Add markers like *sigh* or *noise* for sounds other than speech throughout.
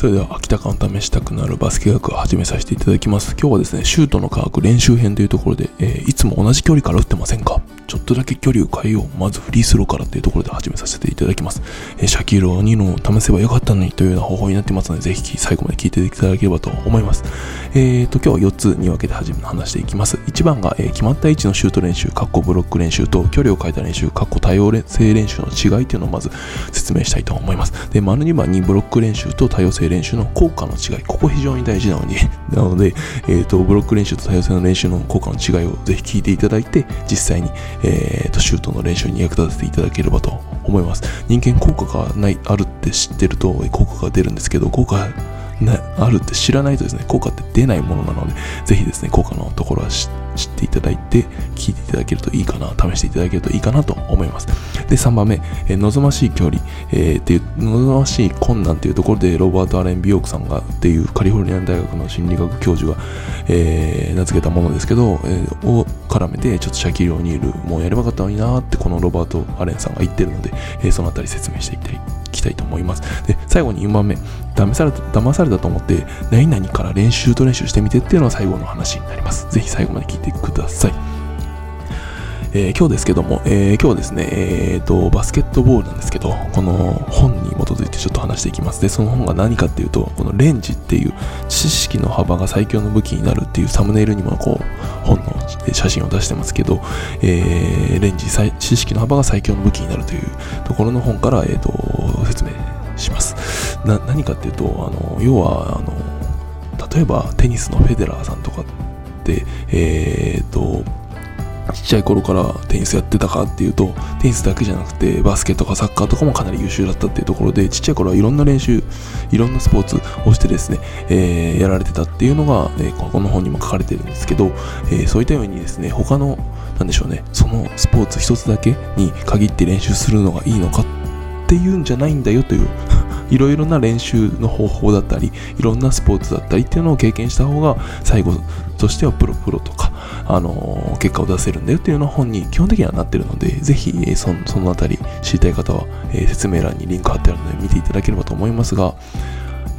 それでは秋田感試したくなるバスケ学を始めさせていただきます。今日はですねシュートの科学練習編というところで、えー、いつも同じ距離から打ってませんか？ちょっとだけ距離を変えようまずフリースローからというところで始めさせていただきます、えー、シャキーロ2のを試せばよかったのにというような方法になってますのでぜひ最後まで聞いていただければと思います。えーと今日は4つに分けて始め話していきます。1番が、えー、決まった位置のシュート練習カッコブロック練習と距離を変えた練習カッコ多様性練習の違いというのをまず説明したいと思います。で丸2番にブロック練習と多様性練習の効果の違い、ここ非常に大事なのに *laughs* なので、えっ、ー、と、ブロック練習と多様性の練習の効果の違いをぜひ聞いていただいて、実際に、えっ、ー、と、シュートの練習に役立てていただければと思います。人間効果がない、あるって知ってると効果が出るんですけど、効果ね、あるって知らないとですね、効果って出ないものなので、ぜひですね、効果のところは知っていただいて、聞いていただけるといいかな、試していただけるといいかなと思います。で、3番目、え望ましい距離、えー、っていう、望ましい困難っていうところで、ロバート・アレン・ビオークさんがっていうカリフォルニア大学の心理学教授が、えー、名付けたものですけど、えー、を絡めて、ちょっとシャキリオニール、もうやればよかったのになーって、このロバート・アレンさんが言ってるので、えー、そのあたり説明していきたいきたいと思います。で、最後に4番目、騙された、騙されたと思って、何々から練習と練習してみてっていうのが最後の話になります。ぜひ最後まで聞いてください。えー、今日ですけども、えー、今日はですね、えーと、バスケットボールなんですけど、この本に基づいちょっと話していきます。で、その本が何かっていうと、このレンジっていう知識の幅が最強の武器になるっていうサムネイルにもこう、本の写真を出してますけど、えー、レンジ、知識の幅が最強の武器になるというところの本から、えーと、説明します。な何かっていうと、あの要はあの、例えばテニスのフェデラーさんとかって、えーとちっちゃい頃からテニスやってたかっていうとテニスだけじゃなくてバスケとかサッカーとかもかなり優秀だったっていうところでちっちゃい頃はいろんな練習いろんなスポーツをしてですね、えー、やられてたっていうのが、えー、ここの本にも書かれてるんですけど、えー、そういったようにですね他のなんでしょうねそのスポーツ一つだけに限って練習するのがいいのかっていうんじゃないんだよという *laughs* いろいろな練習の方法だったりいろんなスポーツだったりっていうのを経験した方が最後としてはプロプロとかあの結果を出せるんだよっていうような本に基本的にはなってるので、ぜひ、えそそのあたり知りたい方は、え説明欄にリンク貼ってあるので見ていただければと思いますが、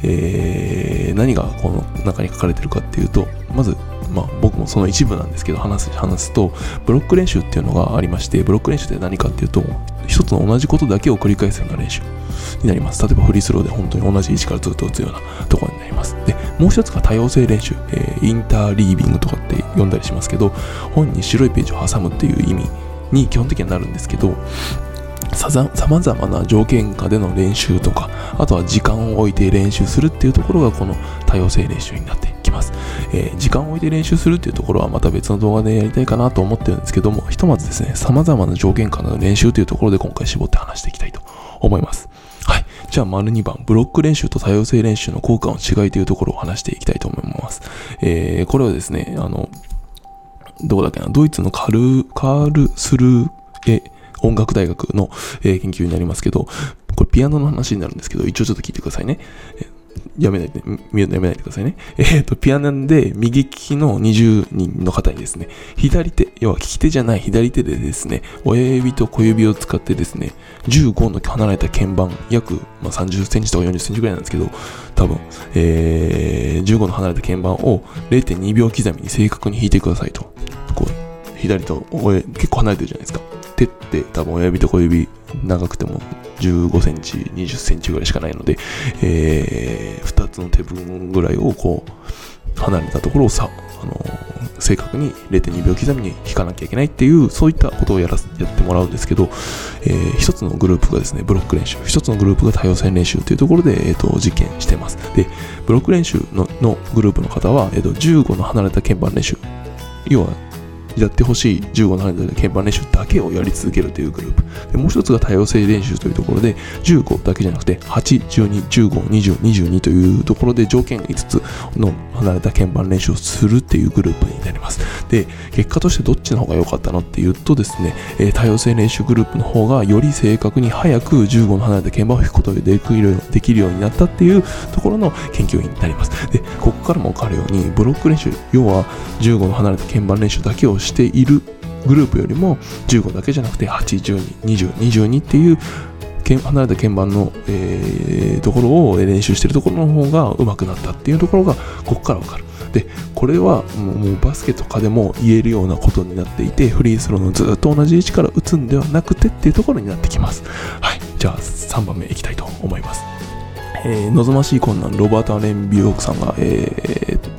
えー、何がこの中に書かれてるかっていうと、まず、まあ、僕もその一部なんですけど話す話すとブロック練習っていうのがありましてブロック練習って何かっていうと一つの同じことだけを繰り返すような練習になります。例えばフリースローで本当に同じ位置からずっと打つようなところになります。でもう一つが多様性練習、えー、インターリービングとかって呼んだりしますけど本に白いページを挟むっていう意味に基本的にはなるんですけどさまざまな条件下での練習とかあとは時間を置いて練習するっていうところがこの多様性練習になってきます、えー、時間を置いて練習するっていうところはまた別の動画でやりたいかなと思ってるんですけどもひとまずですねさまざまな条件下の練習というところで今回絞って話していきたいと思います。じゃあ、丸2番、ブロック練習と多様性練習の効果の違いというところを話していきたいと思います。えー、これはですね、あの、どこだっけな、ドイツのカル、カールスルーえ音楽大学の、えー、研究になりますけど、これピアノの話になるんですけど、一応ちょっと聞いてくださいね。やめないで、やめないでくださいね。えっ、ー、と、ピアノで右利きの20人の方にですね、左手、要は利き手じゃない左手でですね、親指と小指を使ってですね、15の離れた鍵盤、約、まあ、30センチとか40センチぐらいなんですけど、多分、えー、15の離れた鍵盤を0.2秒刻みに正確に弾いてくださいと。こう、左と、結構離れてるじゃないですか。手って多分親指と小指長くても15センチ、20センチぐらいしかないので、えー、2つの手分ぐらいをこう、離れたところをさ、あのー、正確に0.2秒刻みに引かなきゃいけないっていう、そういったことをやらやってもらうんですけど、えー、一つのグループがですね、ブロック練習、一つのグループが多様性練習というところで、えーと、実験してます。で、ブロック練習ののグループの方は、えーと、15の離れた鍵盤練習、要はやってほしい15の鍵盤練習だけをやり続けるというグループ。でもう一つが多様性練習というところで、15だけじゃなくて、8、12、15、20、22というところで条件5つの離れた鍵盤練習をするっていうグループになります。で、結果としてどっちの方が良かったのっていうとですね、えー、多様性練習グループの方がより正確に早く15の離れた鍵盤を弾くことができるできるようになったっていうところの研究員になります。で、ここからも分かるように、ブロック練習、要は15の離れた鍵盤練習だけをしているグループよりも15だけじゃなくて8、12、20、22っていう離れた鍵盤の、えー、ところを練習してるところの方が上手くなったっていうところがここから分かる。でこれはもうバスケとかでも言えるようなことになっていてフリースローのずっと同じ位置から打つんではなくてっていうところになってきます。はい。じゃあ3番目いきたいと思います。えー、望ましい困難ロバート・アレン・ビューオークさんが、えー、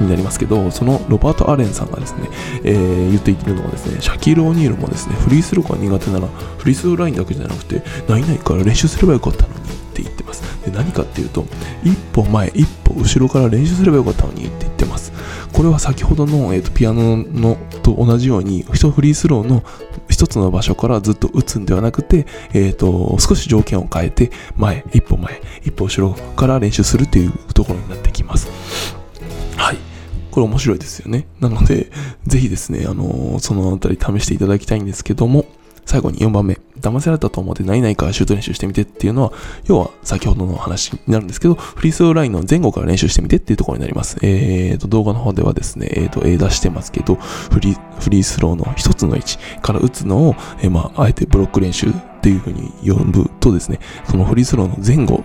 になりますけどそのロバート・アレンさんがですね、えー、言っているのはですねシャキール・オニールもですねフリースローが苦手ならフリースローラインだけじゃなくて何々から練習すればよかったのにって言ってます。で何かっていうと一歩前一歩後ろから練習すればよかったのにって言ってます。これは先ほどの、えーと、ピアノのと同じように一フリースローの一つの場所からずっと打つんではなくて、えーと、少し条件を変えて前一歩前一歩後ろから練習するというところになってきます。はい。これ面白いですよね。なのでぜひですねあのー、そのあたり試していただきたいんですけども最後に4番目、騙されたと思って何々からシュート練習してみてっていうのは、要は先ほどの話になるんですけど、フリースローラインの前後から練習してみてっていうところになります。えーと、動画の方ではですね、えーと、A 出してますけど、フリー、フリースローの一つの位置から打つのを、えー、まあ、あえてブロック練習っていう風に呼ぶとですね、そのフリースローの前後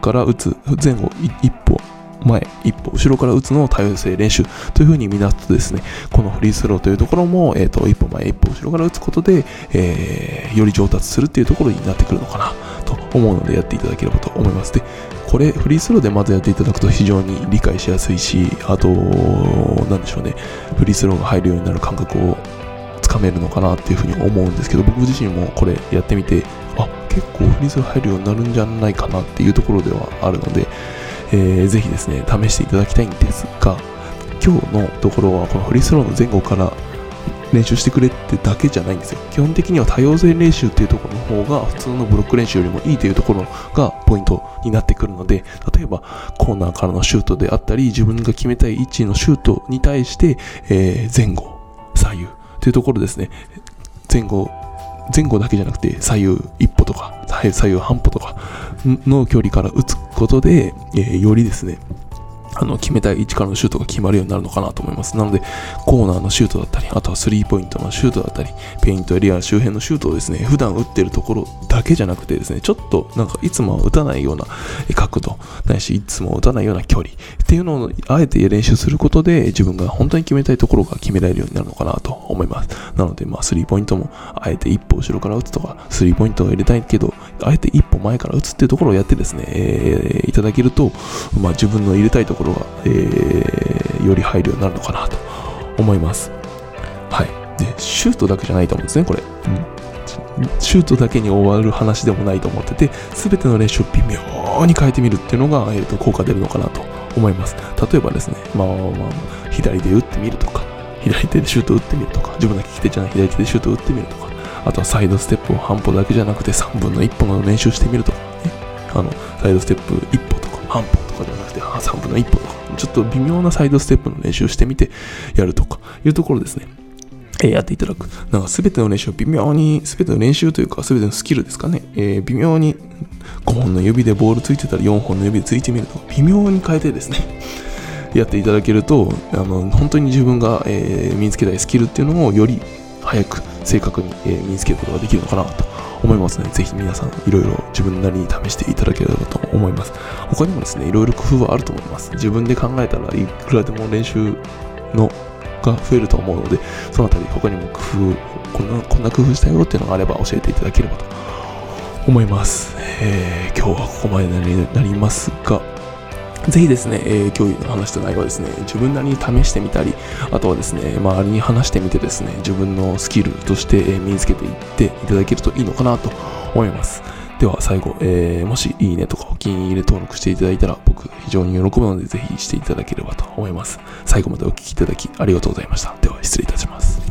から打つ、前後一歩前、一歩、後ろから打つのを多様性練習というふうに見出すとですね、このフリースローというところも、え、ー、と、一歩前、一歩後ろから打つことで、えー、より上達するっていうところになってくるのかなと思うのでやっていただければと思います。で、これ、フリースローでまずやっていただくと非常に理解しやすいし、あと、なんでしょうね、フリースローが入るようになる感覚をつかめるのかなっていうふうに思うんですけど、僕自身もこれやってみて、あ、結構フリースロー入るようになるんじゃないかなっていうところではあるので、えー、ぜひですね、試していただきたいんですが、今日のところはこのフリースローの前後から練習してくれってだけじゃないんですよ。基本的には多様性練習っていうところの方が普通のブロック練習よりもいいというところがポイントになってくるので、例えばコーナーからのシュートであったり、自分が決めたい位置のシュートに対して、えー、前後、左右というところですね。前後前後だけじゃなくて左右一歩とか左右半歩とかの距離から打つことで、えー、よりですねあの、決めたい位置からのシュートが決まるようになるのかなと思います。なので、コーナーのシュートだったり、あとはスリーポイントのシュートだったり、ペイントエリア周辺のシュートをですね、普段打ってるところだけじゃなくてですね、ちょっとなんかいつもは打たないような角度、ないし、いつも打たないような距離っていうのをあえて練習することで、自分が本当に決めたいところが決められるようになるのかなと思います。なので、まあ、スリーポイントも、あえて一歩後ろから打つとか、スリーポイントを入れたいけど、あえて一歩前から打つっていうところをやってですね、えー、いただけると、まあ、自分の入れたいところが、えー、より入るようになるのかなと思います。はい。で、シュートだけじゃないと思うんですね、これ。うん、シュートだけに終わる話でもないと思ってて、すべての練習を微妙に変えてみるっていうのが、えーと、効果出るのかなと思います。例えばですね、まあ、まあ、左で打ってみるとか、左手でシュート打ってみるとか、自分の利き手じゃない左手でシュート打ってみるとか、あとはサイドステップを半歩だけじゃなくて3分の1歩の練習してみるとかね、あの、サイドステップ1歩とか半歩3分の1歩とか、ちょっと微妙なサイドステップの練習をしてみてやるとかいうところですね。えやっていただく。なんか全ての練習を微妙に、全ての練習というか全てのスキルですかね。えー、微妙に5本の指でボールついてたら4本の指でついてみるとか微妙に変えてですね、やっていただけると、あの、本当に自分が、えー、身につけたいスキルっていうのをより早く正確に、えー、身につけることができるのかなと思いますので、ぜひ皆さんいろいろ自分なりに試していただければと思います。他にもですね、いろいろ工夫はあると思います。自分で考えたらいくらでも練習のが増えると思うので、そのあたり他にも工夫、こんな、こんな工夫したよっていうのがあれば教えていただければと思います。えー、今日はここまでになりますが、ぜひですね、えー、今日話した内容はですね、自分なりに試してみたり、あとはですね、周りに話してみてですね、自分のスキルとして身につけていっていただけるといいのかなと思います。では最後、えー、もしいいねとかお気に入り登録していただいたら僕非常に喜ぶのでぜひしていただければと思います。最後までお聴きいただきありがとうございました。では失礼いたします。